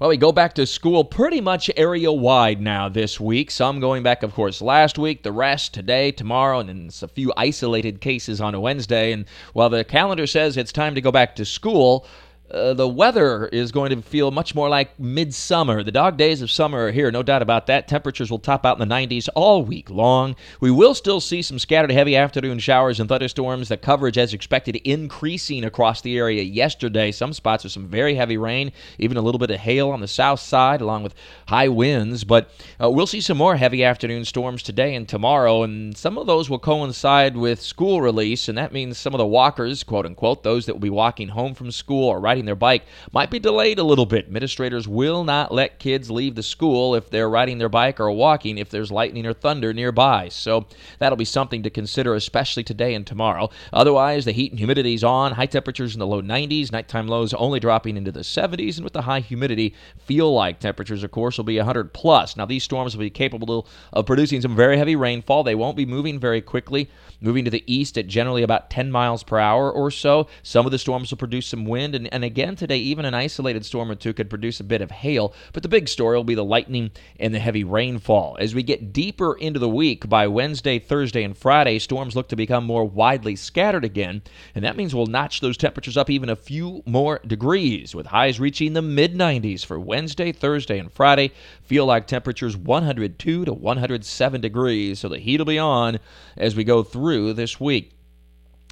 Well, we go back to school pretty much area wide now this week. Some going back, of course, last week, the rest today, tomorrow, and then a few isolated cases on a Wednesday. And while the calendar says it's time to go back to school, uh, the weather is going to feel much more like midsummer. The dog days of summer are here, no doubt about that. Temperatures will top out in the 90s all week long. We will still see some scattered heavy afternoon showers and thunderstorms. The coverage, as expected, increasing across the area yesterday. Some spots are some very heavy rain, even a little bit of hail on the south side, along with high winds. But uh, we'll see some more heavy afternoon storms today and tomorrow, and some of those will coincide with school release, and that means some of the walkers, quote unquote, those that will be walking home from school or riding riding their bike might be delayed a little bit. Administrators will not let kids leave the school if they're riding their bike or walking if there's lightning or thunder nearby. So that'll be something to consider, especially today and tomorrow. Otherwise, the heat and humidity is on. High temperatures in the low 90s, nighttime lows only dropping into the 70s, and with the high humidity, feel like temperatures, of course, will be 100 plus. Now, these storms will be capable of producing some very heavy rainfall. They won't be moving very quickly, moving to the east at generally about 10 miles per hour or so. Some of the storms will produce some wind, and, and again today, even an isolated storm or two could produce a bit of hail, but the big story will be the lightning and the heavy rainfall. As we get deeper into the week, by Wednesday, Thursday, and Friday, storms look to become more widely scattered again, and that means we'll notch those temperatures up even a few more degrees, with highs reaching the mid 90s for Wednesday, Thursday, and Friday. Feel like temperatures 102 to 107 degrees, so the heat will be on as we go through this week.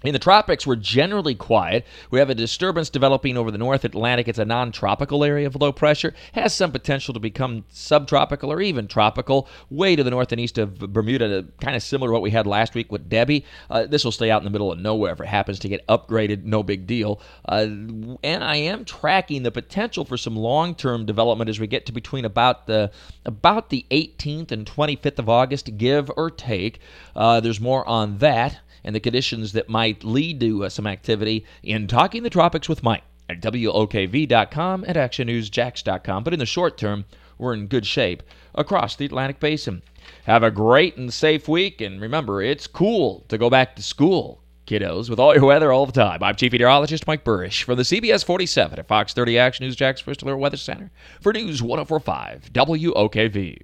In the tropics, we're generally quiet. We have a disturbance developing over the North Atlantic. It's a non tropical area of low pressure, has some potential to become subtropical or even tropical, way to the north and east of Bermuda, kind of similar to what we had last week with Debby. Uh, this will stay out in the middle of nowhere. If it happens to get upgraded, no big deal. Uh, and I am tracking the potential for some long term development as we get to between about the about the 18th and 25th of August, give or take. Uh, there's more on that and the conditions that might lead to uh, some activity in Talking the Tropics with Mike at WOKV.com and ActionNewsJax.com. But in the short term, we're in good shape across the Atlantic Basin. Have a great and safe week, and remember, it's cool to go back to school, kiddos, with all your weather all the time. I'm Chief Meteorologist Mike Buresh from the CBS 47 at Fox 30 Action News Jax First Alert Weather Center for News 1045 WOKV.